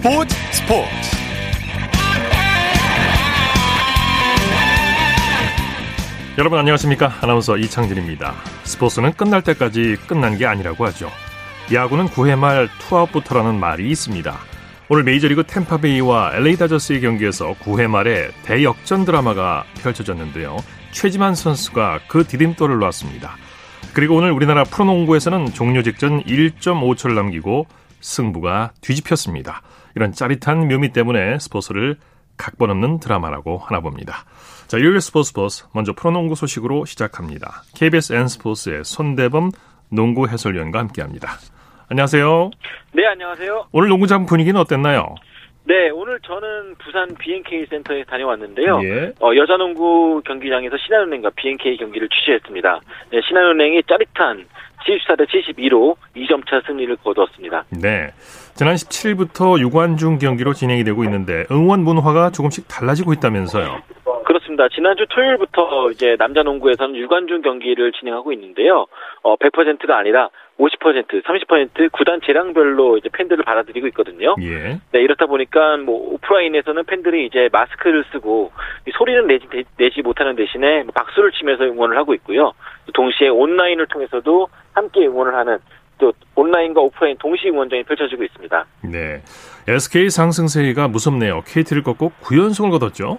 스포츠 스포츠. 여러분 안녕하십니까? 아나운서 이창진입니다. 스포츠는 끝날 때까지 끝난 게 아니라고 하죠. 야구는 9회 말 투아웃부터라는 말이 있습니다. 오늘 메이저리그 템파베이와 LA 다저스의 경기에서 9회 말에 대역전 드라마가 펼쳐졌는데요. 최지만 선수가 그 디딤돌을 놨습니다. 그리고 오늘 우리나라 프로농구에서는 종료 직전 1.5초를 남기고 승부가 뒤집혔습니다. 이런 짜릿한 묘미 때문에 스포츠를 각본 없는 드라마라고 하나 봅니다. 자, 일요일 스포츠 버스 먼저 프로농구 소식으로 시작합니다. KBS N스포츠의 손대범 농구 해설위원과 함께합니다. 안녕하세요. 네, 안녕하세요. 오늘 농구장 분위기는 어땠나요? 네, 오늘 저는 부산 BNK 센터에 다녀왔는데요. 예. 어, 여자농구 경기장에서 신한은행과 BNK 경기를 취재했습니다. 네, 신한은행이 짜릿한 74대 72로 2점차 승리를 거두었습니다. 네. 지난 17일부터 유관중 경기로 진행이 되고 있는데 응원 문화가 조금씩 달라지고 있다면서요. 그렇습니다. 지난주 토요일부터 이제 남자 농구에서는 유관중 경기를 진행하고 있는데요. 어, 100%가 아니라 50%, 30% 구단 재량별로 이제 팬들을 받아들이고 있거든요. 예. 네, 이렇다 보니까 뭐 오프라인에서는 팬들이 이제 마스크를 쓰고 소리는 내지, 내지 못하는 대신에 뭐 박수를 치면서 응원을 하고 있고요. 동시에 온라인을 통해서도 함께 응원을 하는 또 온라인과 오프라인 동시 응원전이 펼쳐지고 있습니다. 네. SK 상승세가 무섭네요. KT를 꺾고 9연승을 거뒀죠.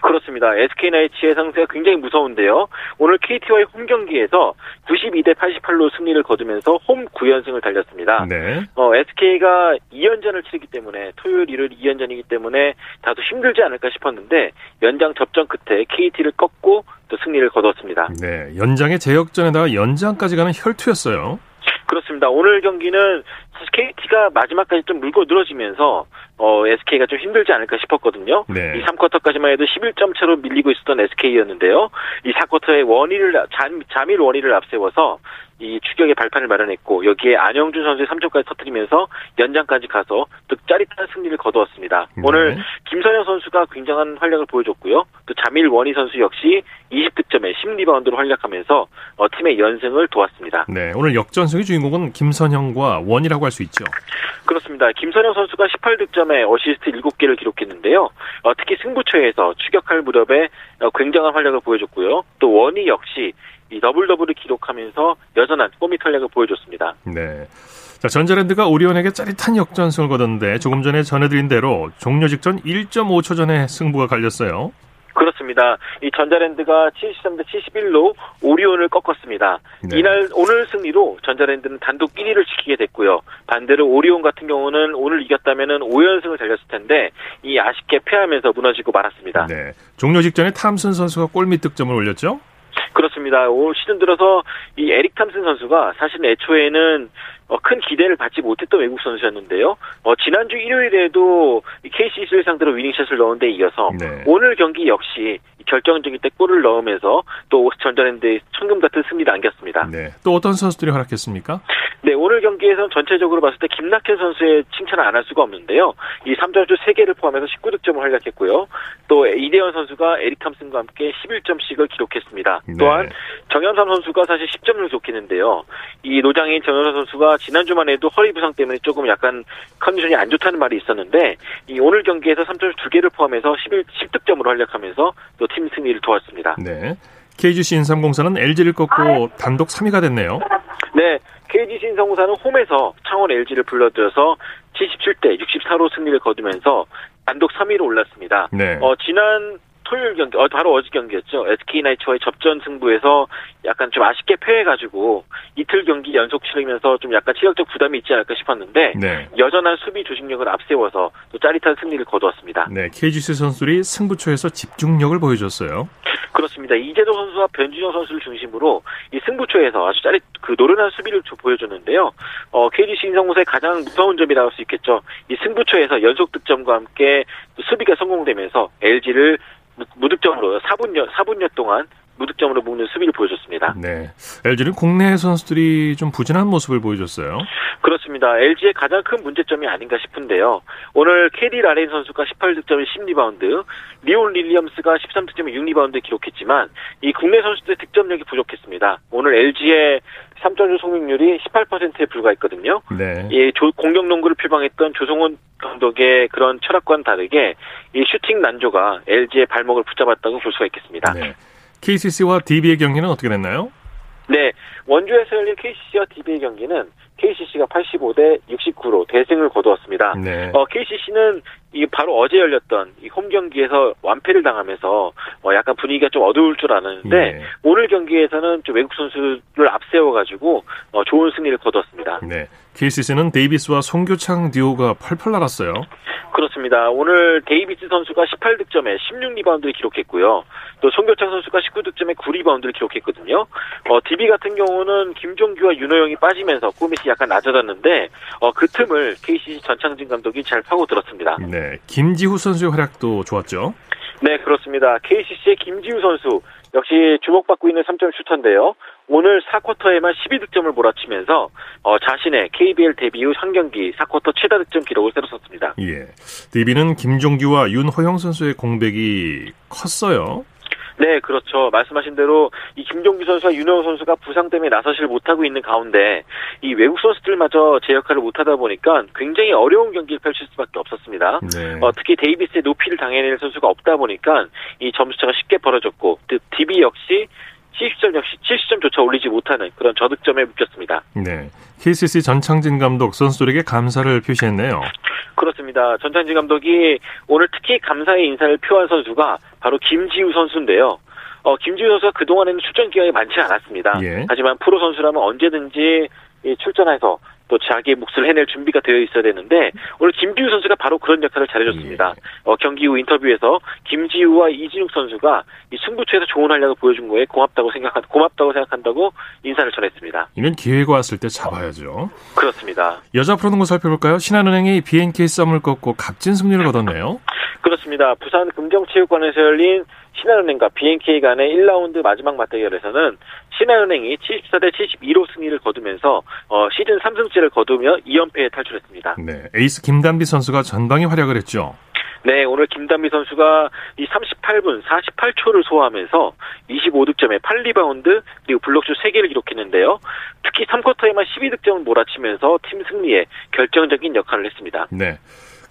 그렇습니다. SK나이츠의 상세가 굉장히 무서운데요. 오늘 KT와의 홈 경기에서 92대 88로 승리를 거두면서 홈 9연승을 달렸습니다. 네. 어, SK가 2연전을 치르기 때문에 토요일 일요일 2연전이기 때문에 다소 힘들지 않을까 싶었는데 연장 접전 끝에 KT를 꺾고 또 승리를 거뒀습니다. 네. 연장의 제역전에다가 연장까지 가는 혈투였어요. 그렇습니다. 오늘 경기는 사실 KT가 마지막까지 좀 물고 늘어지면서 어, SK가 좀 힘들지 않을까 싶었거든요. 네. 이 3쿼터까지만 해도 11점 차로 밀리고 있었던 SK였는데요. 이 4쿼터에 원위를 잠, 잠일 원위를 앞세워서 이 추격의 발판을 마련했고 여기에 안영준 선수의 3점까지 터뜨리면서 연장까지 가서 또 짜릿한 승리를 거두었습니다. 네. 오늘 김선형 선수가 굉장한 활약을 보여줬고요. 또 자밀 워니 선수 역시 20득점에 10리바운드로 활약하면서 어, 팀의 연승을 도왔습니다. 네. 오늘 역전승의 주인공은 김선형과 워니라고 할 수 있죠. 그렇습니다. 김선형 선수가 18득점 에 어시스트 7개를 기록했는데요. 어, 특히 승부처에서 추격할 무렵에 어, 굉장한 활약을 보여줬고요. 또 워니 역시 이 더블 더블을 기록하면서 여전한 꼬미 활약을 보여줬습니다. 네. 자, 전자랜드가 오리온에게 짜릿한 역전승을 거뒀는데 조금 전에 전해드린 대로 종료 직전 1.5초 전에 승부가 갈렸어요. 그렇습니다. 이 전자랜드가 73대 71로 오리온을 꺾었습니다. 네. 이날 오늘 승리로 전자랜드는 단독 1위를 지키게 됐고요. 반대로 오리온 같은 경우는 오늘 이겼다면은 5연승을 달렸을 텐데 이 아쉽게 패하면서 무너지고 말았습니다. 네. 종료 직전에 탐슨 선수가 골밑 득점을 올렸죠. 그렇습니다. 올 시즌 들어서 이 에릭 탐슨 선수가 사실 애초에는 어, 큰 기대를 받지 못했던 외국 선수였는데요. 어, 지난주 일요일에도 이 KCC를 상대로 위닝샷을 넣은 데 이어서 네. 오늘 경기 역시 결정적일 때 골을 넣으면서 또 전자랜드의 천금 같은 승리를 안겼습니다. 네. 또 어떤 선수들이 활약했습니까? 네, 오늘 경기에서는 전체적으로 봤을 때 김낙현 선수의 칭찬을 안 할 수가 없는데요. 이 3점슛 3개를 포함해서 19득점을 활약했고요. 또 이대현 선수가 에릭 탐슨과 함께 11점씩을 기록했습니다. 네. 또한 정현삼 선수가 사실 10점을 기록했는데요. 이 노장인 정현삼 선수가 지난주만 해도 허리 부상 때문에 조금 약간 컨디션이 안 좋다는 말이 있었는데 이 오늘 경기에서 3점슛 2개를 포함해서 11, 10득점으로 활약하면서 또팀 승리를 도왔습니다. 네. KGC 인삼공사는 LG를 꺾고 단독 3위가 됐네요. 네, KGC 인성공사는 홈에서 창원 LG를 불러들여서 77대 64로 승리를 거두면서 단독 3위로 올랐습니다. 네. 어, 지난 토요일 경기, 어, 바로 어제 경기였죠. SK 나이츠와의 접전 승부에서 약간 좀 아쉽게 패해가지고 이틀 경기 연속 치르면서 좀 약간 체력적 부담이 있지 않을까 싶었는데 네. 여전한 수비 조직력을 앞세워서 또 짜릿한 승리를 거두었습니다. 네. KGC 선수들이 승부처에서 집중력을 보여줬어요. 그렇습니다. 이재도 선수와 변준영 선수를 중심으로 이 승부처에서 아주 짜릿 그 노련한 수비를 좀 보여줬는데요. 어, KGC 인성공사의 가장 무서운 점이라고 할 수 있겠죠. 이 승부처에서 연속 득점과 함께 또 수비가 성공되면서 LG를 무득점으로 4분여 4분여 동안 무득점으로 묶는 수비를 보여줬습니다. 네. LG는 국내 선수들이 좀 부진한 모습을 보여줬어요. 그렇습니다. LG의 가장 큰 문제점이 아닌가 싶은데요. 오늘 캐디 라렌 선수가 18득점에 10리바운드, 리온 윌리엄스가 13득점에 6리바운드 기록했지만 이 국내 선수들의 득점력이 부족했습니다. 오늘 LG의 3점슛 성공률이 18%에 불과했거든요. 네. 이 조, 공격 농구를 표방했던 조성훈 감독의 그런 철학과는 다르게 이 슈팅 난조가 LG의 발목을 붙잡았다고 볼 수가 있겠습니다. 네. KCC와 DB의 경기는 어떻게 됐나요? 네, 원주에서 열린 KCC와 DB의 경기는 KCC가 85대 69로 대승을 거두었습니다. 네. 어, KCC는 이 바로 어제 열렸던 이 홈 경기에서 완패를 당하면서 어, 약간 분위기가 좀 어두울 줄 아는데 예. 오늘 경기에서는 좀 외국 선수를 앞세워 가지고 어, 좋은 승리를 거두었습니다. 네. KCC는 데이비스와 송교창 듀오가 펄펄 날았어요. 그렇습니다. 오늘 데이비스 선수가 18득점에 16리바운드를 기록했고요. 또 송교창 선수가 19득점에 9리바운드를 기록했거든요. 어, DB 같은 경우는 김종규와 윤호영이 빠지면서 골밑이 약간 낮아졌는데 어, 그 틈을 KCC 전창진 감독이 잘 파고들었습니다. 네. 김지후 선수의 활약도 좋았죠. 네, 그렇습니다. KCC의 김지우 선수 역시 주목받고 있는 3점 슈터인데요. 오늘 4쿼터에만 12득점을 몰아치면서 어, 자신의 KBL 데뷔 후한 경기 4쿼터 최다 득점 기록을 세웠습니다. 예. DB는 김종규와 윤호영 선수의 공백이 컸어요. 네, 그렇죠. 말씀하신 대로 이 김종규 선수와 윤호영 선수가 부상 때문에 나서질 못하고 있는 가운데 이 외국 선수들마저 제 역할을 못하다 보니까 굉장히 어려운 경기를 펼칠 수밖에 없었습니다. 네. 어, 특히 데이비스의 높이를 당해낼 선수가 없다 보니까 이 점수차가 쉽게 벌어졌고 또 DB 역시 70점 역시 70점조차 올리지 못하는 그런 저득점에 묶였습니다. 네. KCC 전창진 감독 선수들에게 감사를 표시했네요. 그렇습니다. 전창진 감독이 오늘 특히 감사의 인사를 표한 선수가 바로 김지우 선수인데요. 어, 김지우 선수가 그동안에는 출전 기회가 많지 않았습니다. 예. 하지만 프로 선수라면 언제든지 이 출전해서 또 자기의 몫을 해낼 준비가 되어 있어야 되는데 오늘 김지우 선수가 바로 그런 역할을 잘해줬습니다. 예. 어, 경기 후 인터뷰에서 김지우와 이진욱 선수가 이 승부처에서 좋은 활약을 보여준 거에 고맙다고 생각한 고맙다고 생각한다고 인사를 전했습니다. 이는 기회가 왔을 때 잡아야죠. 그렇습니다. 여자 프로농구 살펴볼까요? 신한은행이 BNK 썸을 꺾고 값진 승리를 거뒀네요. 그렇습니다. 부산 금정체육관에서 열린 신한은행과 BNK 간의 1라운드 마지막 맞대결에서는 신한은행이 74대 72로 승리를 거두면서 어, 시즌 3승째를 거두며 2연패에 탈출했습니다. 네. 에이스 김단비 선수가 전방위 활약을 했죠. 네, 오늘 김단비 선수가 이 38분 48초를 소화하면서 25득점에 8리바운드 그리고 블록슛 3개를 기록했는데요. 특히 3쿼터에만 12득점을 몰아치면서 팀 승리에 결정적인 역할을 했습니다. 네.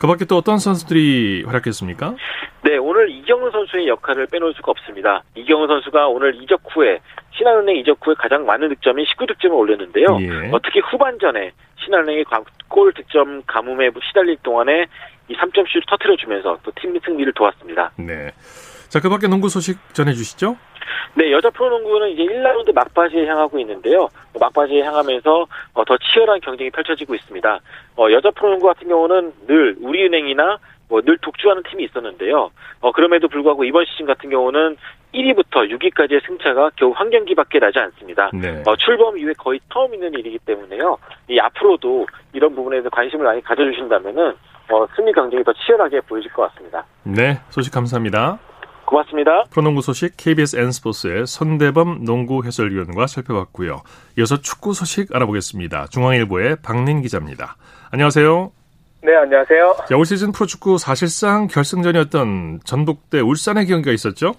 그 밖에 또 어떤 선수들이 활약했습니까? 네, 오늘 이경은 선수의 역할을 빼놓을 수가 없습니다. 이경은 선수가 오늘 이적 후에 신한은행 이적 후에 가장 많은 득점인 19득점을 올렸는데요. 예. 어, 특히 후반전에 신한은행이 과- 골 득점 가뭄에 시달릴 동안에 이 3점슛을 터트려주면서 또 팀 승리를 도왔습니다. 네. 자, 그 밖에 농구 소식 전해주시죠. 네, 여자 프로농구는 이제 1라운드 막바지에 향하고 있는데요. 막바지에 향하면서 어, 더 치열한 경쟁이 펼쳐지고 있습니다. 어, 여자 프로농구 같은 경우는 늘 우리은행이나 뭐늘 독주하는 팀이 있었는데요. 어, 그럼에도 불구하고 이번 시즌 같은 경우는 1위부터 6위까지의 승차가 겨우 한 경기밖에 나지 않습니다. 네. 어, 출범 이후에 거의 처음 있는 일이기 때문에요. 이 앞으로도 이런 부분에 대해서 관심을 많이 가져주신다면은 어, 승리 경쟁이 더 치열하게 보여질 것 같습니다. 네. 소식 감사합니다. 고맙습니다. 프로농구 소식 KBS N스포츠의 손대범 농구 해설위원과 살펴봤고요. 이어서 축구 소식 알아보겠습니다. 중앙일보의 박린 기자입니다. 안녕하세요. 네, 안녕하세요. 자, 올 시즌 프로축구 사실상 결승전이었던 전북 대 울산의 경기가 있었죠?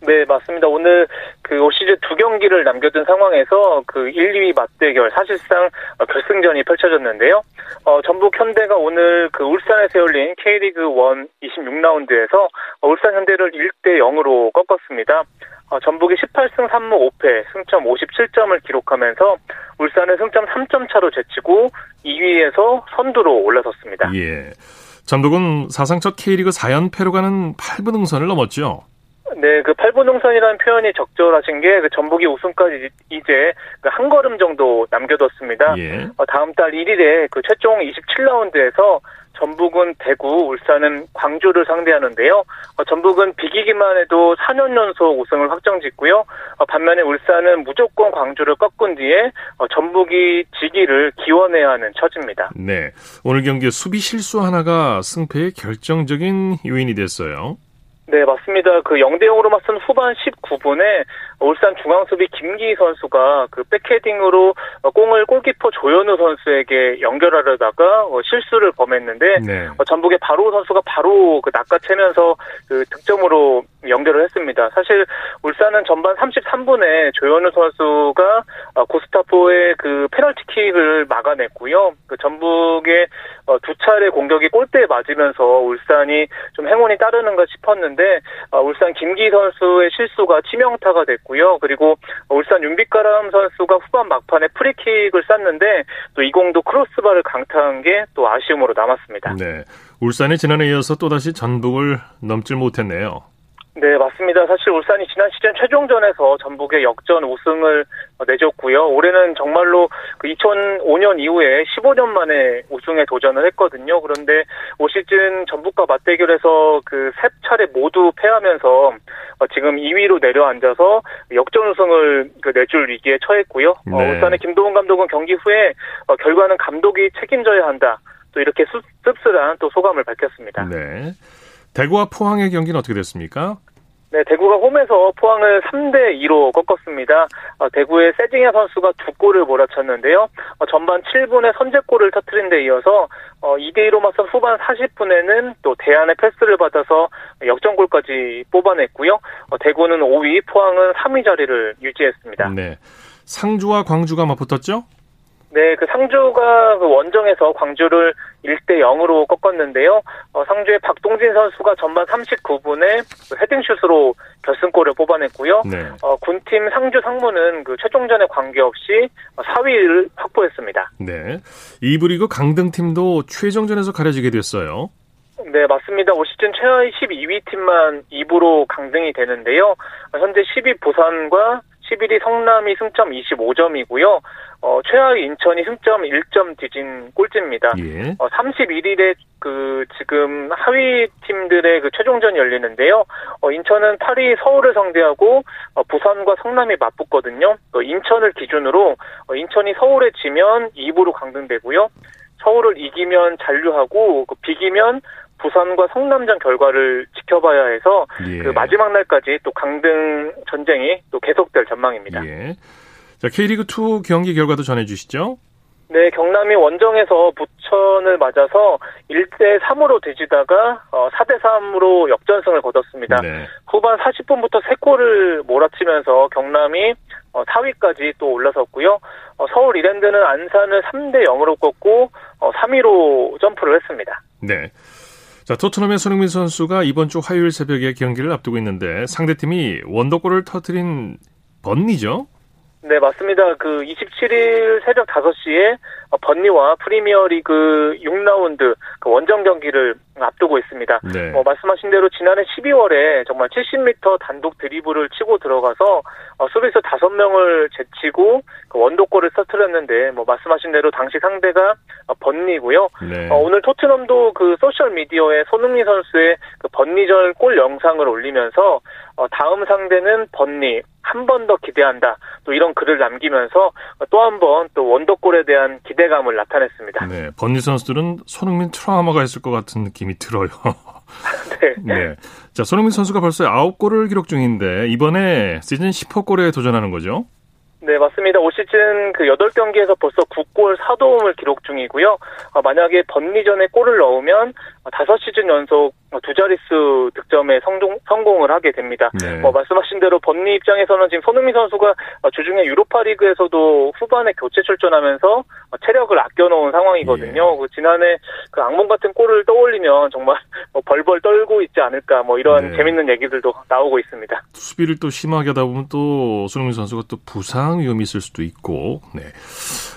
네, 맞습니다. 오늘 그 올 시즌 두 경기를 남겨둔 상황에서 그 1, 2위 맞대결 사실상 어, 결승전이 펼쳐졌는데요. 어, 전북 현대가 오늘 그 울산에서 열린 K리그 1 26라운드에서 울산 현대를 1대 0으로 꺾었습니다. 어, 전북이 18승 3무 5패, 승점 57점을 기록하면서 울산을 승점 3점 차로 제치고 2위에서 선두로 올라섰습니다. 예. 전북은 사상 첫 K리그 4연패로 가는 8분 응선을 넘었죠? 네, 그 8분 응선이라는 표현이 적절하신 게 그 전북이 우승까지 이제 그 한 걸음 정도 남겨뒀습니다. 예. 어, 다음 달 1일에 그 최종 27라운드에서 전북은 대구, 울산은 광주를 상대하는데요. 어, 전북은 비기기만 해도 4년 연속 우승을 확정짓고요. 어, 반면에 울산은 무조건 광주를 꺾은 뒤에 어, 전북이 지기를 기원해야 하는 처지입니다. 네. 오늘 경기 수비 실수 하나가 승패의 결정적인 요인이 됐어요. 네, 맞습니다. 그 0대 0으로 맞선 후반 19분에 울산 중앙수비 김기 선수가 그 백헤딩으로 공을 골키퍼 조현우 선수에게 연결하려다가 어, 실수를 범했는데 네. 어, 전북의 바로 선수가 바로 그 낚아채면서 그 득점으로 연결을 했습니다. 사실 울산은 전반 33분에 조현우 선수가 어, 고스타포의 그 페널티킥을 막아냈고요. 그 전북의 두 차례 공격이 골대에 맞으면서 울산이 좀 행운이 따르는가 싶었는데 울산 김기 선수의 실수가 치명타가 됐고 요. 그리고 울산 윤빛가람 선수가 후반 막판에 프리킥을 쐈는데 또 이 공도 크로스바를 강타한 게 또 아쉬움으로 남았습니다. 네. 울산이 지난해 이어서 또다시 전북을 넘질 못했네요. 네, 맞습니다. 사실 울산이 지난 시즌 최종전에서 전북의 역전 우승을 내줬고요. 올해는 정말로 그 2005년 이후에 15년 만에 우승에 도전을 했거든요. 그런데 올 시즌 전북과 맞대결에서 그 세 차례 모두 패하면서 지금 2위로 내려앉아서 역전 우승을 그 내줄 위기에 처했고요. 어, 네. 울산의 김도훈 감독은 경기 후에 어, 결과는 감독이 책임져야 한다. 또 이렇게 씁쓸한 또 소감을 밝혔습니다. 네. 대구와 포항의 경기는 어떻게 됐습니까? 네, 대구가 홈에서 포항을 3대 2로 꺾었습니다. 어, 대구의 세징야 선수가 두 골을 몰아쳤는데요. 어, 전반 7분에 선제골을 터트린 데 이어서 어, 2대 2로 맞선 후반 40분에는 또 대안의 패스를 받아서 역전골까지 뽑아냈고요. 어, 대구는 5위, 포항은 3위 자리를 유지했습니다. 네. 상주와 광주가 맞붙었죠? 네, 그 상주가 그 원정에서 광주를 1대 0으로 꺾었는데요. 어, 상주의 박동진 선수가 전반 39분에 그 헤딩슛으로 결승골을 뽑아냈고요. 네. 어, 군팀 상주 상무는 그 최종전에 관계없이 4위를 확보했습니다. 네. 2부 리그 강등팀도 최종전에서 가려지게 됐어요. 네, 맞습니다. 올 시즌 최하위 12위 팀만 2부로 강등이 되는데요. 현재 10위 부산과 11위 성남이 승점 25점이고요. 어, 최하위 인천이 승점 1점 뒤진 꼴찌입니다. 예. 어, 31일에 그 지금 하위 팀들의 그 최종전이 열리는데요. 어, 인천은 8위 서울을 상대하고 어, 부산과 성남이 맞붙거든요. 어, 인천을 기준으로 어, 인천이 서울에 지면 2부로 강등되고요. 서울을 이기면 잔류하고 그 비기면 부산과 성남전 결과를 지켜봐야 해서 예. 그 마지막 날까지 또 강등 전쟁이 또 계속될 전망입니다. 예. 자, K리그 2 경기 결과도 전해 주시죠. 네, 경남이 원정에서 부천을 맞아서 1대 3으로 뒤지다가 4대 3으로 역전승을 거뒀습니다. 네. 후반 40분부터 3골을 몰아치면서 경남이 4위까지 어, 또 올라섰고요. 어, 서울 이랜드는 안산을 3대 0으로 꺾고 3위로 점프를 했습니다. 네. 자, 토트넘의 손흥민 선수가 이번 주 화요일 새벽에 경기를 앞두고 있는데 상대팀이 원더골을 터트린 번니죠? 네, 맞습니다. 그 27일 새벽 5시에 번니와 프리미어리그 6라운드 그 원정 경기를 앞두고 있습니다. 네. 어, 말씀하신 대로 지난해 12월에 정말 70m 단독 드리블을 치고 들어가서 어, 수비수 5명을 제치고 그 원더골을 터뜨렸는데 뭐 말씀하신 대로 당시 상대가 어, 번리고요. 네. 어, 오늘 토트넘도 그 소셜 미디어에 손흥민 선수의 그 번리전 골 영상을 올리면서 어, 다음 상대는 번리 한 번 더 기대한다. 또 이런 글을 남기면서 또 한 번 또 원더골에 대한 기대감을 나타냈습니다. 네, 번리 선수들은 손흥민 트라우마가 있을 것 같은 느낌이 들어요. 네. 네. 자, 손흥민 선수가 벌써 9골을 기록 중인데 이번에 시즌 10호 골에 도전하는 거죠? 네, 맞습니다. 올 시즌 그 8경기에서 벌써 9골 4도움을 기록 중이고요. 어, 만약에 번리전에 골을 넣으면 5시즌 연속 두 자릿수 득점에 성공, 성공을 하게 됩니다. 네. 어, 말씀하신 대로 번리 입장에서는 지금 손흥민 선수가 주중에 유로파 리그에서도 후반에 교체 출전하면서 체력을 아껴놓은 상황이거든요. 예. 그 지난해 그 악몽 같은 골을 떠올리면 정말 뭐 벌벌 떨고 있지 않을까 뭐 이런 네. 재밌는 얘기들도 나오고 있습니다. 수비를 또 심하게 하다 보면 또 손흥민 선수가 또 부상 위험이 있을 수도 있고. 네.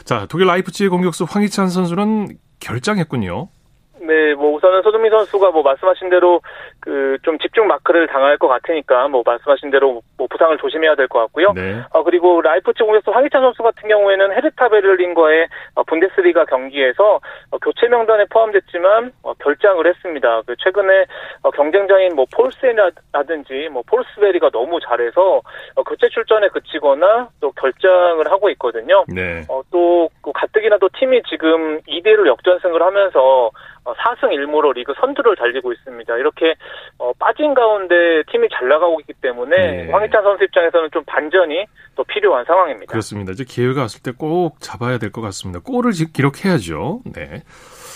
자, 독일 라이프치히 공격수 황희찬 선수는 결장했군요. 네, 뭐 우선은 손흥민 선수가 뭐 말씀하신 대로 그 좀 집중 마크를 당할 것 같으니까 뭐 말씀하신 대로 뭐 부상을 조심해야 될 것 같고요. 네. 어, 그리고 라이프치히 공격수 황희찬 선수 같은 경우에는 헤르타 베를린과의 어, 분데스리가 경기에서 어, 교체 명단에 포함됐지만 어, 결장을 했습니다. 그 최근에 어, 경쟁자인 뭐 폴스라든지 뭐 폴스베리가 너무 잘해서 어, 교체 출전에 그치거나 또 결장을 하고 있거든요. 네. 어, 또그 가뜩이나 또 팀이 지금 2대1로 역전승을 하면서 4승 1무로 리그 선두를 달리고 있습니다. 이렇게 어, 빠진 가운데 팀이 잘 나가고 있기 때문에 네. 황희찬 선수 입장에서는 좀 반전이 또 필요한 상황입니다. 그렇습니다. 이제 기회가 왔을 때 꼭 잡아야 될 것 같습니다. 골을 기록해야죠. 네.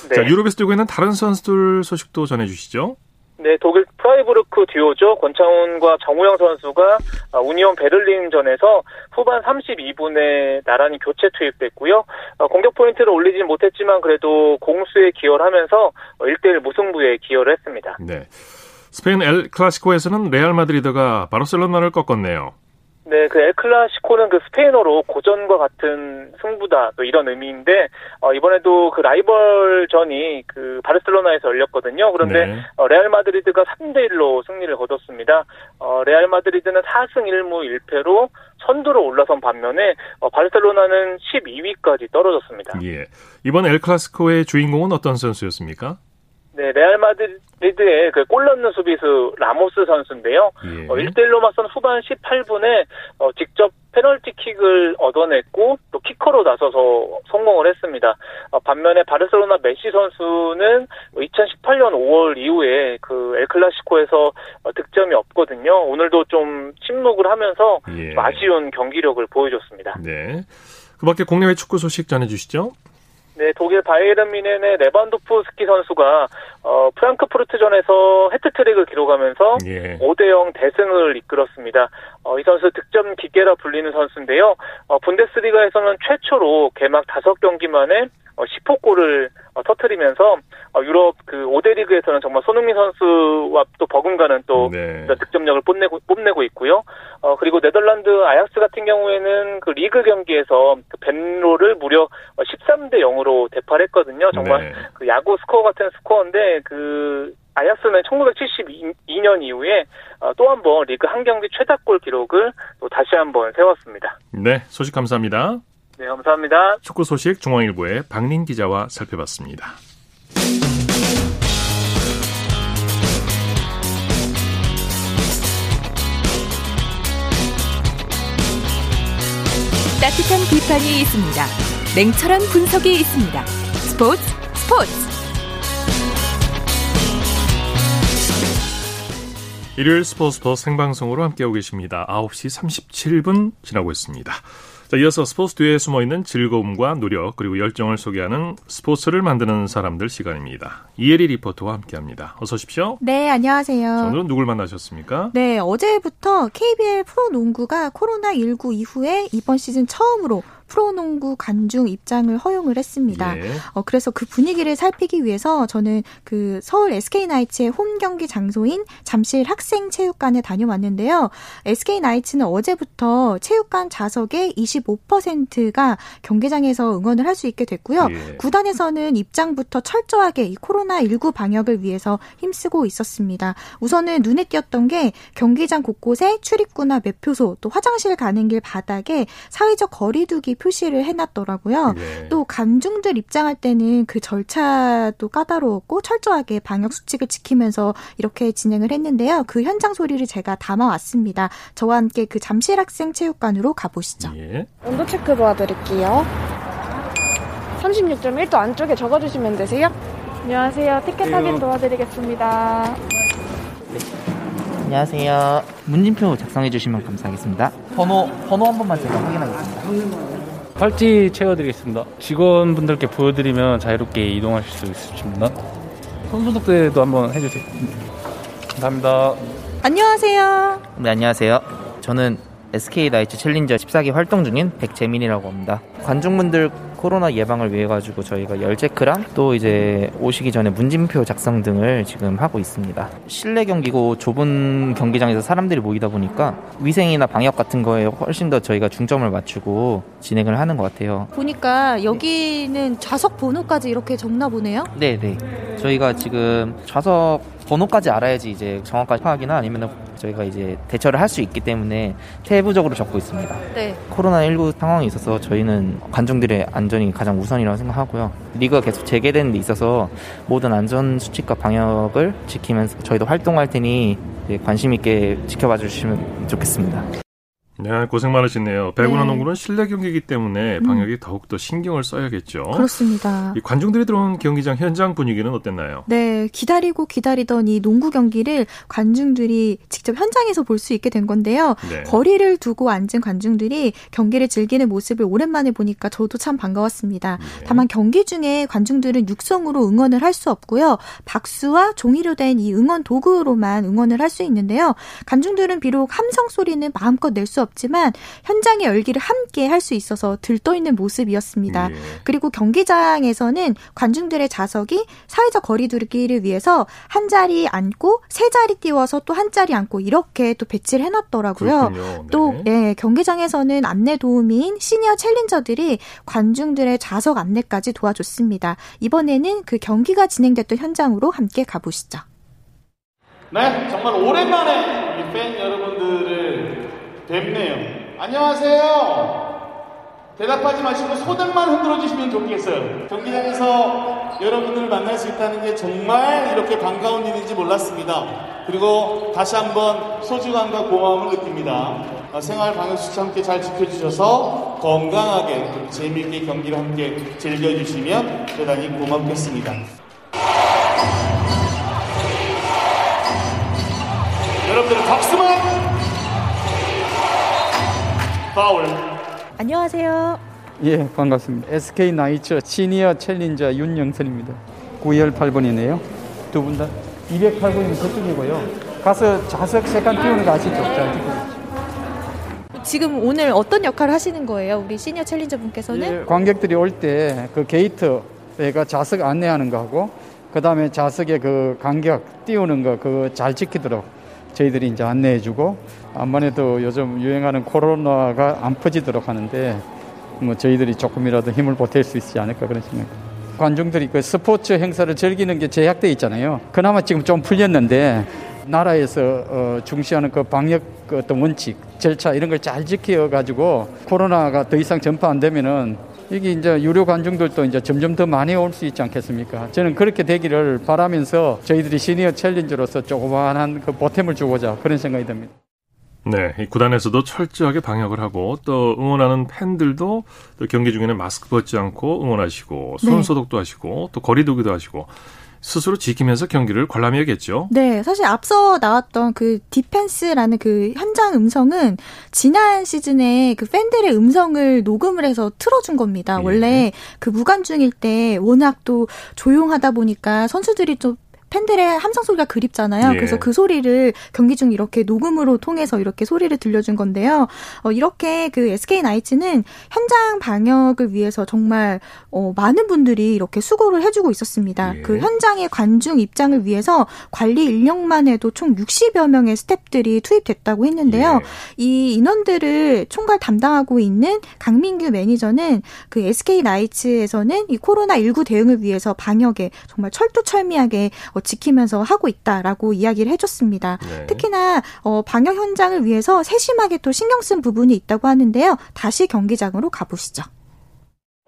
네. 자, 유럽에서 뛰고 있는 다른 선수들 소식도 전해주시죠. 네, 독일 프라이부르크 듀오죠. 권창훈과 정우영 선수가 아, 우니온 베를린전에서 후반 32분에 나란히 교체 투입됐고요. 어, 공격 포인트를 올리진 못했지만 그래도 공수에 기여를 하면서 1대1 무승부에 기여를 했습니다. 네. 스페인 엘 클라시코에서는 레알 마드리드가 바르셀로나를 꺾었네요. 네, 그 엘클라시코는 그 스페인어로 고전과 같은 승부다 또 이런 의미인데 어, 이번에도 그 라이벌전이 그 바르셀로나에서 열렸거든요. 그런데 네. 어, 레알 마드리드가 3대 1로 승리를 거뒀습니다. 어, 레알 마드리드는 4승 1무 1패로 선두로 올라선 반면에 어, 바르셀로나는 12위까지 떨어졌습니다. 예. 이번 엘클라시코의 주인공은 어떤 선수였습니까? 네, 레알 마드리드의 그 골 넣는 수비수 라모스 선수인데요. 예. 어, 1대1로 맞선 후반 18분에 어, 직접 페널티킥을 얻어냈고 또 키커로 나서서 성공을 했습니다. 어, 반면에 바르셀로나 메시 선수는 2018년 5월 이후에 그 엘클라시코에서 어, 득점이 없거든요. 오늘도 좀 침묵을 하면서 예. 좀 아쉬운 경기력을 보여줬습니다. 네. 그 밖에 국내외 축구 소식 전해주시죠. 네, 독일 바이에른 미넨의 레반도프스키 선수가 어, 프랑크푸르트전에서 해트트릭을 기록하면서 예. 5대 0 대승을 이끌었습니다. 어, 이 선수 득점 기계라 불리는 선수인데요. 어, 분데스리가에서는 최초로 개막 5경기 만에 어, 10호 골을 어, 터트리면서 어, 유럽 그 5대 리그에서는 정말 손흥민 선수와 또 버금가는 또 네. 득점력을 뽐내고 뽐내고 있고요. 어, 그리고 네덜란드 아약스 같은 경우에는 그 리그 경기에서 그 벤로를 무려 13대 0으로 대파했거든요. 정말 네. 그 야구 스코어 같은 스코어인데 그 아약스는 1972년 이후에 어, 또한 번 리그 한 경기 최다골 기록을 또 다시 한번 세웠습니다. 네, 소식 감사합니다. 네, 감사합니다. 축구 소식 중앙일보의 박린 기자와 살펴봤습니다. 따뜻한 비판이 있습니다. 냉철한 분석이 있습니다. 스포츠 스포츠. 일요일 스포츠 스포츠 생방송으로 함께하고 계십니다. 9시 37분 지나고 있습니다. 자, 이어서 스포츠 뒤에 숨어 있는 즐거움과 노력 그리고 열정을 소개하는 스포츠를 만드는 사람들 시간입니다. 이혜리 리포터와 함께합니다. 어서 오십시오. 네, 안녕하세요. 오늘은 누굴 만나셨습니까? 네, 어제부터 KBL 프로농구가 코로나 19 이후에 이번 시즌 처음으로 프로농구 간중 입장을 허용을 했습니다. 예. 어, 그래서 그 분위기를 살피기 위해서 저는 그 서울 SK나이츠의 홈 경기 장소인 잠실 학생 체육관에 다녀왔는데요. SK나이츠는 어제부터 체육관 좌석의 25%가 경기장에서 응원을 할 수 있게 됐고요. 예. 구단에서는 입장부터 철저하게 이 코로나19 방역을 위해서 힘쓰고 있었습니다. 우선은 눈에 띄었던 게 경기장 곳곳에 출입구나 매표소 또 화장실 가는 길 바닥에 사회적 거리두기 표시를 해놨더라고요. 네. 또 간중들 입장할 때는 그 절차도 까다로웠고 철저하게 방역 수칙을 지키면서 이렇게 진행을 했는데요. 그 현장 소리를 제가 담아왔습니다. 저와 함께 그 잠실 학생 체육관으로 가보시죠. 예. 온도 체크 도와드릴게요. 36.1도 안쪽에 적어주시면 되세요. 안녕하세요. 티켓 확인 도와드리겠습니다. 네. 안녕하세요. 문진표 작성해 주시면 감사하겠습니다. 번호 번호 한 번만 제가 확인하겠습니다. 팔찌 채워드리겠습니다. 직원분들께 보여드리면 자유롭게 이동하실 수 있으십니다. 손소독 때도 한번 해주세요. 감사합니다. 안녕하세요. 네, 안녕하세요. 저는 SK 나이츠 챌린저 14기 활동 중인 백재민이라고 합니다. 관중분들 코로나 예방을 위해 가지고 저희가 열 체크랑 또 이제 오시기 전에 문진표 작성 등을 지금 하고 있습니다. 실내 경기고 좁은 경기장에서 사람들이 모이다 보니까 위생이나 방역 같은 거에 훨씬 더 저희가 중점을 맞추고 진행을 하는 것 같아요. 보니까 여기는 좌석 번호까지 이렇게 적나 보네요? 네, 네. 저희가 지금 좌석 번호까지 알아야지 이제 정확하게 파악이나 아니면 저희가 이제 대처를 할 수 있기 때문에 세부적으로 적고 있습니다. 네. 코로나19 상황이 있어서 저희는 관중들의 안전이 가장 우선이라고 생각하고요. 리그가 계속 재개되는 데 있어서 모든 안전 수칙과 방역을 지키면서 저희도 활동할 테니 관심 있게 지켜봐 주시면 좋겠습니다. 네, 고생 많으시네요. 배구나 네. 농구는 실내 경기이기 때문에 음. 방역이 음. 더욱더 신경을 써야겠죠. 그렇습니다. 이 관중들이 들어온 경기장 현장 분위기는 어땠나요? 네, 기다리고 기다리던 이 농구 경기를 관중들이 직접 현장에서 볼 수 있게 된 건데요. 네. 거리를 두고 앉은 관중들이 경기를 즐기는 모습을 오랜만에 보니까 저도 참 반가웠습니다. 네. 다만 경기 중에 관중들은 육성으로 응원을 할 수 없고요. 박수와 종이로 된 이 응원 도구로만 응원을 할 수 있는데요. 관중들은 비록 함성 소리는 마음껏 낼 수 없지만 현장의 열기를 함께 할 수 있어서 들떠 있는 모습이었습니다. 예. 그리고 경기장에서는 관중들의 자석이 사회적 거리두기를 위해서 한 자리 앉고 세 자리 띄워서 또 한 자리 앉고 이렇게 또 배치를 해놨더라고요. 네. 또 네, 경기장에서는 안내 도우미인 시니어 챌린저들이 관중들의 자석 안내까지 도와줬습니다. 이번에는 그 경기가 진행됐던 현장으로 함께 가보시죠. 네, 정말 오랜만에 뵙네요. 안녕하세요. 대답하지 마시고 손들만 흔들어 주시면 좋겠어요. 경기장에서 여러분들을 만날 수 있다는 게 정말 이렇게 반가운 일인지 몰랐습니다. 그리고 다시 한번 소중함과 고마움을 느낍니다. 어, 생활 방역 수칙 함께 잘 지켜주셔서 건강하게 재미있게 경기를 함께 즐겨주시면 대단히 고맙겠습니다. 여러분들 박수만 파울. 안녕하세요. 예, 반갑습니다. SK 나이츠 시니어 챌린저 윤영선입니다. 9열 8번이네요. 두 분 다. 208번이면 저쪽이고요. 가서 좌석 세칸 띄우는 거 아시죠? 지금 오늘 어떤 역할을 하시는 거예요? 우리 시니어 챌린저 분께서는? 예, 관객들이 올 때 그 게이트가 좌석 안내하는 거하고 그 다음에 좌석에 그 간격 띄우는 거 그거 잘 지키도록 저희들이 이제 안내해주고 암만해도 요즘 유행하는 코로나가 안 퍼지도록 하는데 뭐 저희들이 조금이라도 힘을 보탤 수 있지 않을까 그런 생각. 관중들이 그 스포츠 행사를 즐기는 게 제약돼 있잖아요. 그나마 지금 좀 풀렸는데 나라에서 어, 중시하는 그 방역 그 어떤 원칙, 절차 이런 걸 잘 지켜 가지고 코로나가 더 이상 전파 안 되면은 이게 이제 유료 관중들도 이제 점점 더 많이 올 수 있지 않겠습니까? 저는 그렇게 되기를 바라면서 저희들이 시니어 챌린저로서 조그마한 그 보탬을 주고자 그런 생각이 듭니다. 네, 이 구단에서도 철저하게 방역을 하고 또 응원하는 팬들도 또 경기 중에는 마스크 벗지 않고 응원하시고 손 네. 소독도 하시고 또 거리 두기도 하시고 스스로 지키면서 경기를 관람해야겠죠. 네, 사실 앞서 나왔던 그 디펜스라는 그 현장 음성은 지난 시즌에 그 팬들의 음성을 녹음을 해서 틀어준 겁니다. 예. 원래 그 무관중일 때 워낙 또 조용하다 보니까 선수들이 좀 팬들의 함성 소리가 그립잖아요. 예. 그래서 그 소리를 경기 중 이렇게 녹음으로 통해서 이렇게 소리를 들려준 건데요. 어, 이렇게 그 SK 나이츠는 현장 방역을 위해서 정말 어, 많은 분들이 이렇게 수고를 해주고 있었습니다. 예. 그 현장의 관중 입장을 위해서 관리 인력만 해도 총 60여 명의 스탭들이 투입됐다고 했는데요. 예. 이 인원들을 총괄 담당하고 있는 강민규 매니저는 그 SK 나이츠에서는 이 코로나 19 대응을 위해서 방역에 정말 철두철미하게 어, 지키면서 하고 있다라고 이야기를 해줬습니다. 네. 특히나 어, 방역 현장을 위해서 세심하게 또 신경 쓴 부분이 있다고 하는데요. 다시 경기장으로 가보시죠.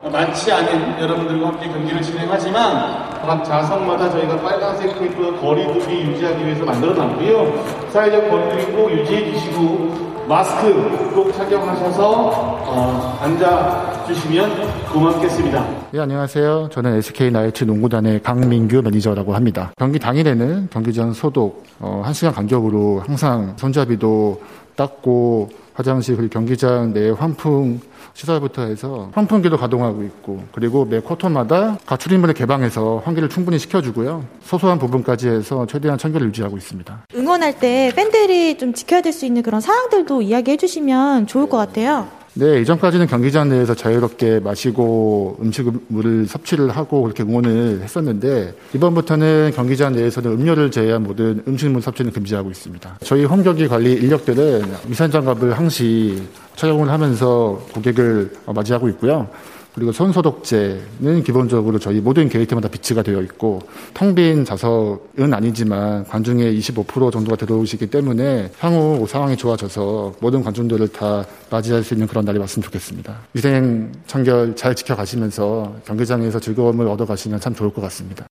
많지 않은 여러분들과 함께 경기를 진행하지만 각 좌석마다 저희가 빨간색 테이프 거리두기 유지하기 위해서 만들어 놨고요. 사회적 거리두기 꼭 유지해 주시고 마스크 꼭 착용하셔서 어, 앉아 주시면 고맙겠습니다. 네, 안녕하세요. 저는 SK 나이츠 농구단의 강민규 매니저라고 합니다. 경기 당일에는 경기장 소독, 어, 1시간 간격으로 항상 손잡이도 닦고 화장실 그리고 경기장 내 환풍 시설부터 해서 환풍기도 가동하고 있고 그리고 매 쿼터마다 가출인물을 개방해서 환기를 충분히 시켜주고요. 소소한 부분까지 해서 최대한 청결을 유지하고 있습니다. 응원할 때 팬들이 좀 지켜야 될 수 있는 그런 사항들도 이야기해 주시면 좋을 것 같아요. 네, 이전까지는 경기장 내에서 자유롭게 마시고 음식물을 섭취를 하고 그렇게 응원을 했었는데 이번부터는 경기장 내에서는 음료를 제외한 모든 음식물 섭취는 금지하고 있습니다. 저희 홈 경기 관리 인력들은 위생장갑을 항시 착용을 하면서 고객을 맞이하고 있고요. 그리고 손소독제는 기본적으로 저희 모든 게이트마다 비치가 되어 있고 텅 빈 좌석은 아니지만 관중의 25% 정도가 들어오시기 때문에 향후 상황이 좋아져서 모든 관중들을 다 맞이할 수 있는 그런 날이 왔으면 좋겠습니다. 위생 청결 잘 지켜가시면서 경기장에서 즐거움을 얻어가시면 참 좋을 것 같습니다.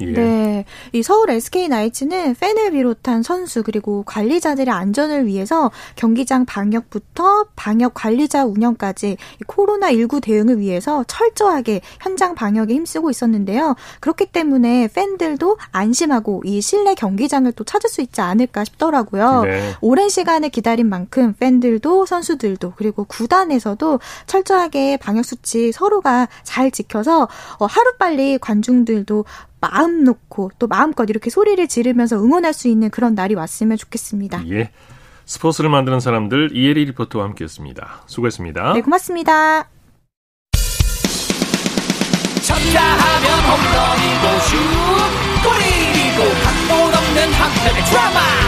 예. 네. 이 서울 SK 나이츠는 팬을 비롯한 선수 그리고 관리자들의 안전을 위해서 경기장 방역부터 방역 관리자 운영까지 코로나19 대응을 위해서 철저하게 현장 방역에 힘쓰고 있었는데요. 그렇기 때문에 팬들도 안심하고 이 실내 경기장을 또 찾을 수 있지 않을까 싶더라고요. 네. 오랜 시간을 기다린 만큼 팬들도 선수들도 그리고 구단에서도 철저하게 방역 수치 서로가 잘 지켜서 어, 하루빨리 관중들도 마음 놓고 또 마음껏 이렇게 소리를 지르면서 응원할 수 있는 그런 날이 왔으면 좋겠습니다. 예. 스포츠를 만드는 사람들 이혜리 리포터와 함께했습니다. 수고했습니다. 네, 고맙습니다. 쳤다 하면 홈런이고 슛 골이고 각본 없는 한편의 드라마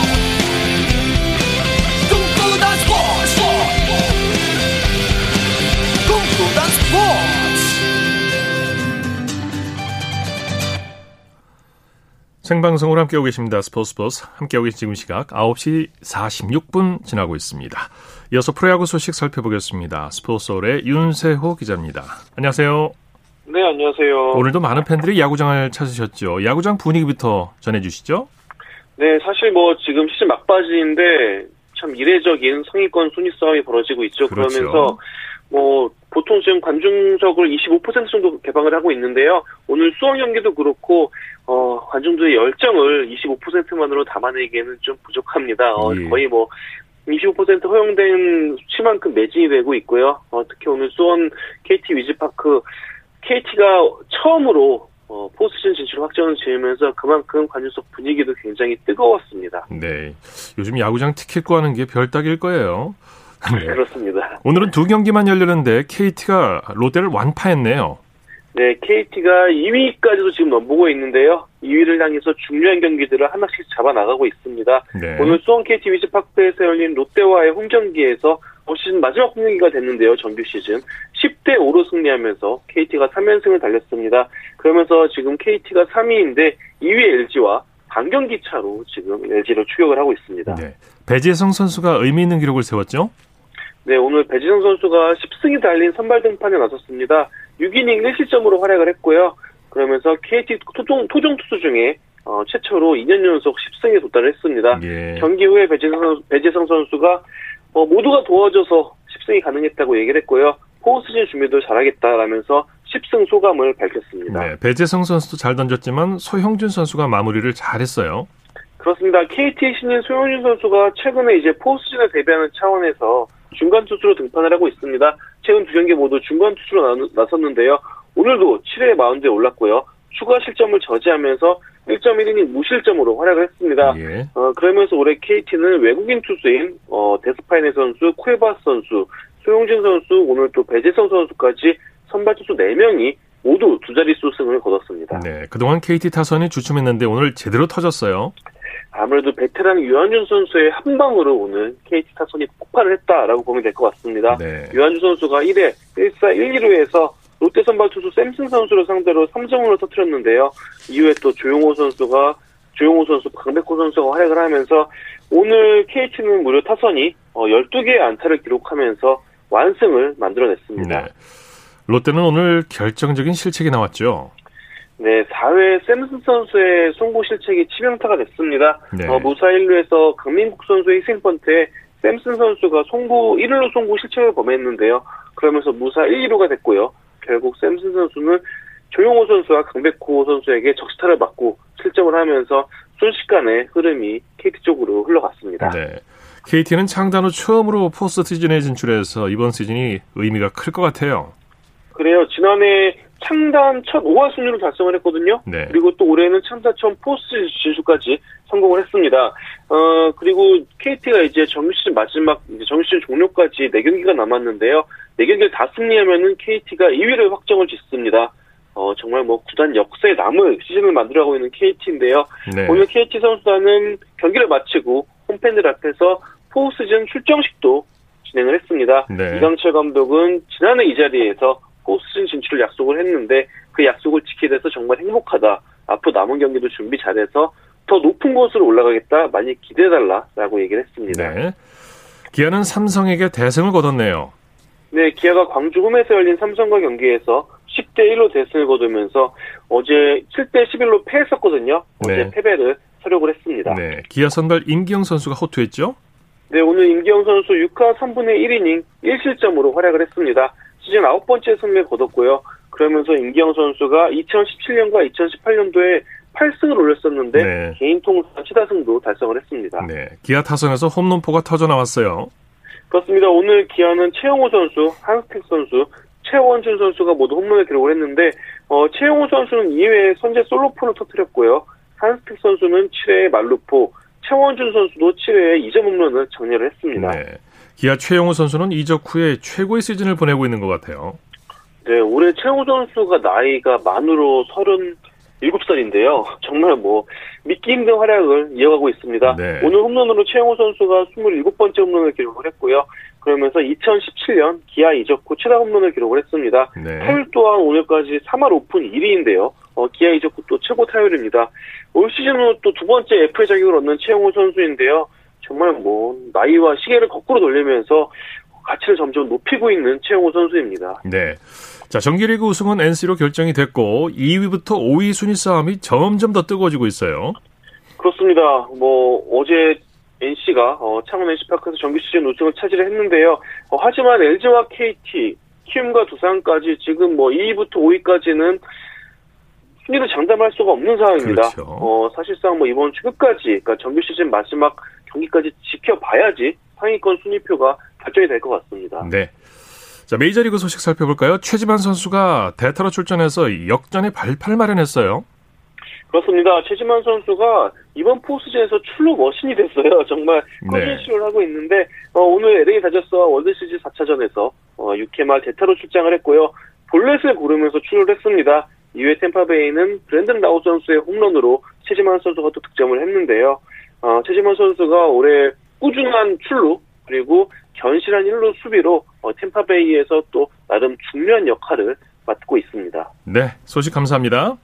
생방송으로 함께하고 계십니다. 스포츠 스포츠 함께하고 계신 지금 시각 9시 46분 지나고 있습니다. 이어서 프로야구 소식 살펴보겠습니다. 스포츠서울의 윤세호 기자입니다. 안녕하세요. 네, 안녕하세요. 오늘도 많은 팬들이 야구장을 찾으셨죠. 야구장 분위기부터 전해주시죠. 네, 사실 뭐 지금 시즌 막바지인데 참 이례적인 상위권 순위 싸움이 벌어지고 있죠. 그렇죠. 그러면서 뭐 보통 지금 관중석을 25% 정도 개방을 하고 있는데요. 오늘 수원 경기도 그렇고 어, 관중들의 열정을 25%만으로 담아내기에는 좀 부족합니다. 어, 예. 거의 뭐 25% 허용된 수치만큼 매진이 되고 있고요. 어, 특히 오늘 수원 KT 위즈파크 KT가 처음으로 어, 포스트전 진출 확정을 지으면서 그만큼 관중석 분위기도 굉장히 뜨거웠습니다. 네. 요즘 야구장 티켓 구하는 게 별따기일 거예요. 네. 그렇습니다. 오늘은 두 경기만 열렸는데 KT가 롯데를 완파했네요. 네, KT가 2위까지도 지금 넘보고 있는데요. 2위를 향해서 중요한 경기들을 하나씩 잡아 나가고 있습니다. 네. 오늘 수원 KT 위즈파크에서 열린 롯데와의 홈경기에서 시즌 마지막 홈경기가 됐는데요. 정규 시즌 10대 5로 승리하면서 KT가 3연승을 달렸습니다. 그러면서 지금 KT가 3위인데 2위 LG와 반경기 차로 지금 LG로 추격을 하고 있습니다. 네. 배재성 선수가 의미 있는 기록을 세웠죠? 네, 오늘 배지성 선수가 10승이 달린 선발 등판에 나섰습니다. 6이닝 1실점으로 활약을 했고요. 그러면서 KT 토종, 토종 투수 중에 어, 최초로 2년 연속 10승에 도달을 했습니다. 예. 경기 후에 배재성, 배재성 선수가 어, 모두가 도와줘서 10승이 가능했다고 얘기를 했고요. 포스트진 준비도 잘하겠다라면서 10승 소감을 밝혔습니다. 네, 배재성 선수도 잘 던졌지만 소형준 선수가 마무리를 잘했어요. 그렇습니다. KT 신인 소형준 선수가 최근에 이제 포스트진에 데뷔하는 차원에서 중간 투수로 등판을 하고 있습니다. 최근 두 경기 모두 중간 투수로 나섰는데요. 오늘도 7회 마운드에 올랐고요. 추가 실점을 저지하면서 1.1이닝 무실점으로 활약을 했습니다. 예. 어, 그러면서 올해 KT는 외국인 투수인 어, 데스파이네 선수, 쿠에바스 선수, 소용진 선수, 오늘 또 배재성 선수까지 선발 투수 4명이 모두 두 자릿수 승을 거뒀습니다. 네, 그동안 KT 타선이 주춤했는데 오늘 제대로 터졌어요. 아무래도 베테랑 유한준 선수의 한 방으로 오늘 KT 타선이 폭발을 했다라고 보면 될 것 같습니다. 네. 유한준 선수가 1회 1사 1, 2루에서 롯데 선발 투수 샘슨 선수를 상대로 3점으로 터뜨렸는데요. 이후에 또 조용호 선수가 조용호 선수, 강백호 선수가 활약을 하면서 오늘 KT는 무려 타선이 12개의 어, 안타를 기록하면서 완승을 만들어냈습니다. 네. 롯데는 오늘 결정적인 실책이 나왔죠. 네, 4회 샘슨 선수의 송구 실책이 치명타가 됐습니다. 네. 어, 무사 1루에서 강민국 선수의 희생번트에 샘슨 선수가 송구 1루 송구 실책을 범했는데요. 그러면서 무사 1, 2루가 됐고요. 결국 샘슨 선수는 조용호 선수와 강백호 선수에게 적시타를 맞고 실점을 하면서 순식간에 흐름이 KT 쪽으로 흘러갔습니다. 네. KT는 창단 후 처음으로 포스트 시즌에 진출해서 이번 시즌이 의미가 클 것 같아요. 그래요. 지난해 창단 첫 5할 승률을 달성을 했거든요. 네. 그리고 또 올해는 창단 처음 포스트 진출까지 성공을 했습니다. 어, 그리고 KT가 이제 정규 시즌 마지막, 이제 정규 시즌 종료까지 4경기가 남았는데요. 4경기를 다 승리하면은 KT가 2위를 확정을 짓습니다. 어, 정말 뭐 구단 역사에 남을 시즌을 만들어가고 있는 KT인데요. 네. 오늘 KT 선수단은 경기를 마치고 홈팬들 앞에서 포스트전 출정식도 진행을 했습니다. 네. 이강철 감독은 지난해 이 자리에서 포스즌 진출을 약속을 했는데 그 약속을 지키게 돼서 정말 행복하다. 앞으로 남은 경기도 준비 잘해서 더 높은 곳으로 올라가겠다 많이 기대해달라라고 얘기를 했습니다. 네. 기아는 삼성에게 대승을 거뒀네요. 네, 기아가 광주 홈에서 열린 삼성과 경기에서 10대 1로 대승을 거두면서 어제 7대 11로 패했었거든요. 어제 네. 패배를 서력을 했습니다. 네. 기아 선발 임기영 선수가 호투했죠? 네, 오늘 임기영 선수 6화 3분의 1이닝 1실점으로 활약을 했습니다. 시즌 아홉 번째 승리를 거뒀고요. 그러면서 임기영 선수가 2017년과 2018년도에 8승을 올렸었는데 네. 개인 통산 최다승도 달성을 했습니다. 네. 기아 타선에서 홈런포가 터져 나왔어요. 그렇습니다. 오늘 기아는 최영호 선수, 한스택 선수, 최원준 선수가 모두 홈런을 기록을 했는데 어, 최영호 선수는 2회에 선제 솔로포를 터뜨렸고요. 한스택 선수는 7회에 말루포, 최원준 선수도 7회에 2점 홈런을 정리를 했습니다. 네. 기아 최영우 선수는 이적 후에 최고의 시즌을 보내고 있는 것 같아요. 네, 올해 최영호 선수가 나이가 만으로 37살인데요. 정말 뭐 믿기 힘든 활약을 이어가고 있습니다. 네. 오늘 홈런으로 최영호 선수가 27번째 홈런을 기록을 했고요. 그러면서 2017년 기아 이적 후 최다 홈런을 기록을 했습니다. 네. 타율 또한 오늘까지 3할 오픈 1위인데요. 어, 기아 이적 후 또 최고 타율입니다. 올 시즌으로 또두 번째 FA 자격을 얻는 최영호 선수인데요. 정말 뭐 나이와 시계를 거꾸로 돌리면서 가치를 점점 높이고 있는 최영호 선수입니다. 네. 자, 정규리그 우승은 NC로 결정이 됐고 2위부터 5위 순위 싸움이 점점 더 뜨거워지고 있어요. 그렇습니다. 뭐 어제 NC가 어, 창원 NC파크에서 정규 시즌 우승을 차지를 했는데요. 어, 하지만 LG와 KT, 키움과 두산까지 지금 뭐 2위부터 5위까지는 순위를 장담할 수가 없는 상황입니다. 그렇죠. 어, 사실상 뭐 이번 주 끝까지, 그러니까 정규 시즌 마지막 경기까지 지켜봐야지 상위권 순위표가 결정이 될 것 같습니다. 네. 자, 메이저리그 소식 살펴볼까요? 최지만 선수가 대타로 출전해서 역전의 발판을 마련했어요. 그렇습니다. 최지만 선수가 이번 포스즌에서 출루 머신이 됐어요. 정말 꾸준히 네. 하고 있는데 어, 오늘 LA 다저스와 월드시리즈 4차전에서 어, 6회 말 대타로 출장을 했고요. 볼넷을 고르면서 출루를 했습니다. 이후에 템파베이는 브랜든 라우 선수의 홈런으로 최지만 선수가 또 득점을 했는데요. 어, 최지만 선수가 올해 꾸준한 출루 그리고 견실한 1루 수비로 어, 템파베이에서 또 나름 중요한 역할을 맡고 있습니다. 네, 소식 감사합니다.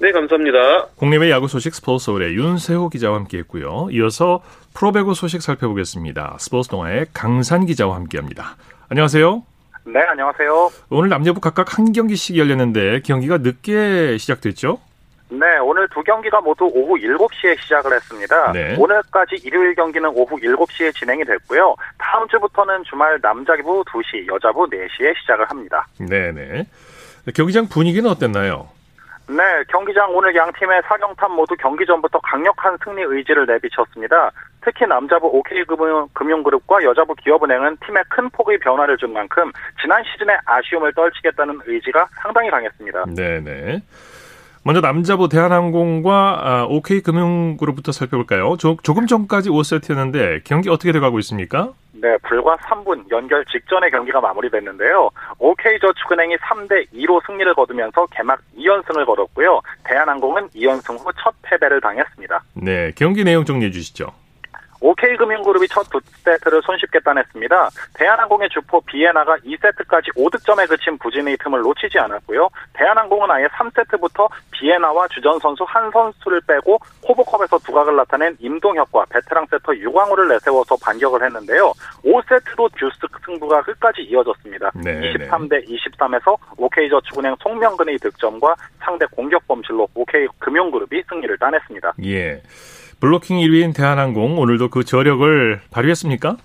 네, 감사합니다. 국내외 야구 소식 스포츠 서울의 윤세호 기자와 함께했고요. 이어서 프로배구 소식 살펴보겠습니다. 스포츠 동아의 강산 기자와 함께합니다. 안녕하세요. 네, 안녕하세요. 오늘 남녀부 각각 한 경기씩 열렸는데 경기가 늦게 시작됐죠? 네, 오늘 두 경기가 모두 오후 7시에 시작을 했습니다. 네. 오늘까지 일요일 경기는 오후 7시에 진행이 됐고요. 다음 주부터는 주말 남자부 2시, 여자부 4시에 시작을 합니다. 네네. 경기장 분위기는 어땠나요? 네, 경기장 오늘 양 팀의 사경탑 모두 경기 전부터 강력한 승리 의지를 내비쳤습니다. 특히 남자부 OK금융그룹과 여자부 기업은행은 팀에 큰 폭의 변화를 준 만큼 지난 시즌의 아쉬움을 떨치겠다는 의지가 상당히 강했습니다. 네네. 먼저 남자부 대한항공과 아, OK금융그룹부터 살펴볼까요? 조, 조금 전까지 5세트였는데 경기 어떻게 돼가고 있습니까? 네, 불과 3분 연결 직전에 경기가 마무리됐는데요. OK저축은행이 3대 2로 승리를 거두면서 개막 2연승을 거뒀고요. 대한항공은 2연승 후 첫 패배를 당했습니다. 네, 경기 내용 정리해 주시죠. OK금융그룹이 첫 두 세트를 손쉽게 따냈습니다. 대한항공의 주포 비에나가 2세트까지 5득점에 그친 부진의 틈을 놓치지 않았고요. 대한항공은 아예 3세트부터 비에나와 주전 선수 한 선수를 빼고 호보컵에서 두각을 나타낸 임동혁과 베테랑 세터 유광우를 내세워서 반격을 했는데요. 5세트도 듀스 승부가 끝까지 이어졌습니다. 네, 23대 23에서 OK저축은행 송명근의 득점과 상대 공격 범실로 OK금융그룹이 승리를 따냈습니다. 예. 블로킹 1위인 대한항공 오늘도 그 저력을 발휘했습니까?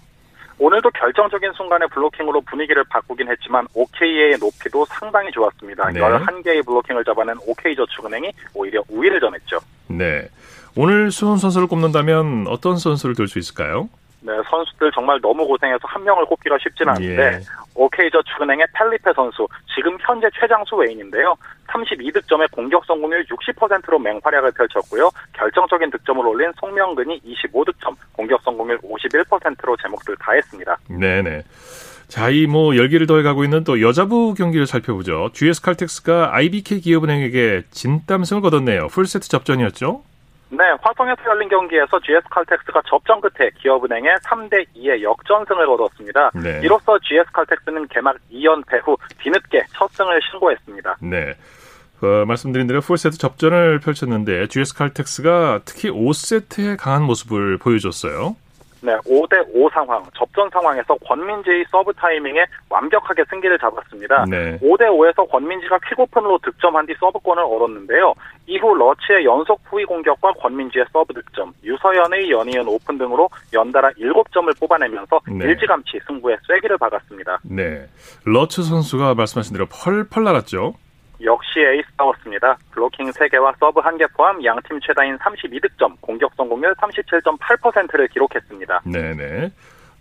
오늘도 결정적인 순간에 블로킹으로 분위기를 바꾸긴 했지만 OK의 높이도 상당히 좋았습니다. 네. 11개의 블로킹을 잡아낸 OK저축은행이 오히려 우위를 점했죠. 네. 오늘 수훈 선수를 꼽는다면 어떤 선수를 들 수 있을까요? 네, 선수들 정말 너무 고생해서 한 명을 꼽기가 쉽지는 않은데 예. OK저축은행의 펠리페 선수 지금 현재 최장수 외인인데요. 32득점에 공격 성공률 60%로 맹활약을 펼쳤고요. 결정적인 득점을 올린 송명근이 25득점, 공격 성공률 51%로 제목들 다 했습니다. 네네. 자, 이 뭐 열기를 더해가고 있는 또 여자부 경기를 살펴보죠. GS 칼텍스가 IBK 기업은행에게 진땀승을 거뒀네요. 풀세트 접전이었죠? 네, 화성에서 열린 경기에서 GS칼텍스가 접전 끝에 기업은행에 3대 2의 역전승을 거뒀습니다. 네. 이로써 GS칼텍스는 개막 2연패 후 뒤늦게 첫 승을 신고했습니다. 네. 어, 말씀드린 대로 풀세트 접전을 펼쳤는데 GS 칼텍스가 특히 5세트에 강한 모습을 보여줬어요. 네, 5대5 상황, 접전 상황에서 권민지의 서브 타임에 완벽하게 승기를 잡았습니다. 네. 5대5에서 권민지가 퀵오픈으로 득점한 뒤 서브권을 얻었는데요. 이후 러츠의 연속 후위 공격과 권민지의 서브 득점, 유서연의 연이은 오픈 등으로 연달아 7점을 뽑아내면서 네. 일찌감치 승부에 쐐기를 박았습니다. 네, 러츠 선수가 말씀하신 대로 펄펄 날았죠. 역시 에이스다웠습니다. 블로킹 3개와 서브 1개 포함 양팀 최다인 32득점, 공격 성공률 37.8%를 기록했습니다. 네네.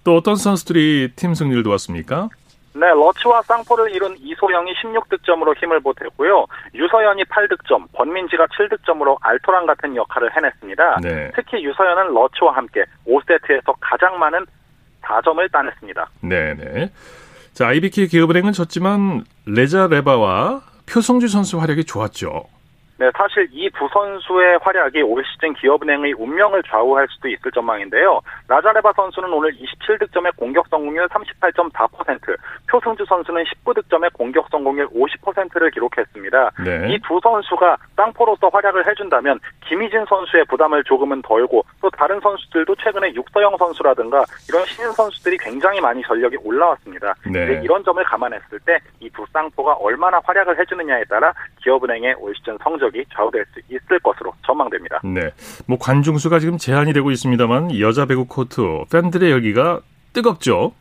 또 어떤 선수들이 팀 승리를 도왔습니까? 네, 러츠와 쌍포를 이룬 이소영이 16득점으로 힘을 보탰고요. 유서연이 8득점, 권민지가 7득점으로 알토란 같은 역할을 해냈습니다. 네. 특히 유서연은 러츠와 함께 5세트에서 가장 많은 4점을 따냈습니다. 네네. 자, IBK 기업은행은 졌지만 레자 레바와 표성주 선수 활약이 좋았죠. 네, 사실 이 두 선수의 활약이 올 시즌 기업은행의 운명을 좌우할 수도 있을 전망인데요. 라자레바 선수는 오늘 27득점의 공격 성공률 38.4%, 표승주 선수는 19득점의 공격 성공률 50%를 기록했습니다. 네. 이두 선수가 땅포로서 활약을 해준다면 김희진 선수의 부담을 조금은 덜고 또 다른 선수들도 최근에 육서영 선수라든가 이런 신인 선수들이 굉장히 많이 전력이 올라왔습니다. 네. 이런 점을 감안했을 때 이 두 쌍포가 얼마나 활약을 해주느냐에 따라 기업은행의 올 시즌 성적 이 좌우될 수 있을 것으로 전망됩니다. 네, 뭐 관중수가 지금 제한이 되고 있습니다만 여자 배구 코트 팬들의 열기가 뜨겁죠.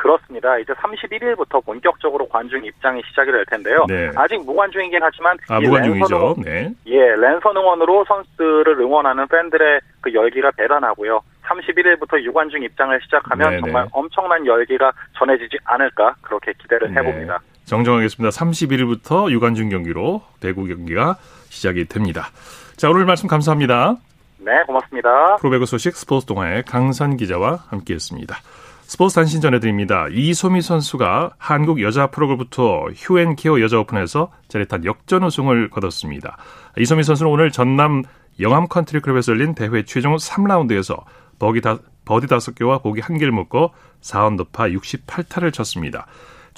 그렇습니다. 이제 31일부터 본격적으로 관중 입장이 시작이 될 텐데요. 네. 아직 무관중이긴 하지만 아, 무관중이죠. 네. 예, 랜선 응원으로 선수를 응원하는 팬들의 그 열기가 대단하고요. 31일부터 유관중 입장을 시작하면 네네. 정말 엄청난 열기가 전해지지 않을까 그렇게 기대를 네. 해봅니다. 네. 정정하겠습니다. 31일부터 유관중 경기로 배구 경기가 시작이 됩니다. 자, 오늘 말씀 감사합니다. 네, 고맙습니다. 프로배구 소식 스포츠동아의 강산 기자와 함께했습니다. 스포츠 단신 전해드립니다. 이소미 선수가 한국 여자 프로골프 휴엔케어 여자 오픈에서 짜릿한 역전 우승을 거뒀습니다. 이소미 선수는 오늘 전남 영암 컨트리 클럽에서 열린 대회 최종 3라운드에서 버기 다, 버디 5개와 보기 1개를 묶어 4언더파 68타를 쳤습니다.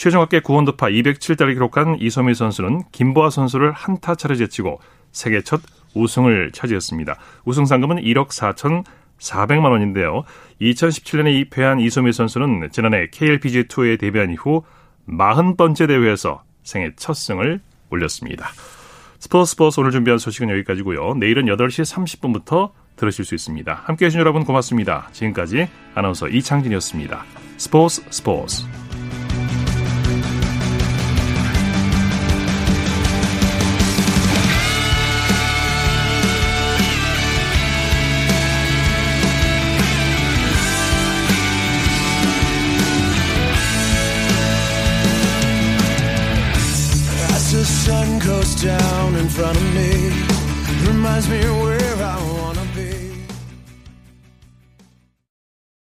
최종 합계 9언더파 207타를 기록한 이소미 선수는 김보아 선수를 한 타 차로 제치고 세계 첫 우승을 차지했습니다. 우승 상금은 1억 4천 400만 원인데요. 2017년에 입회한 이소미 선수는 지난해 KLPG 투어에 데뷔한 이후 40번째 대회에서 생애 첫 승을 올렸습니다. 스포츠 스포츠 오늘 준비한 소식은 여기까지고요. 내일은 8시 30분부터 들으실 수 있습니다. 함께해 주신 여러분 고맙습니다. 지금까지 아나운서 이창진이었습니다. 스포츠 스포츠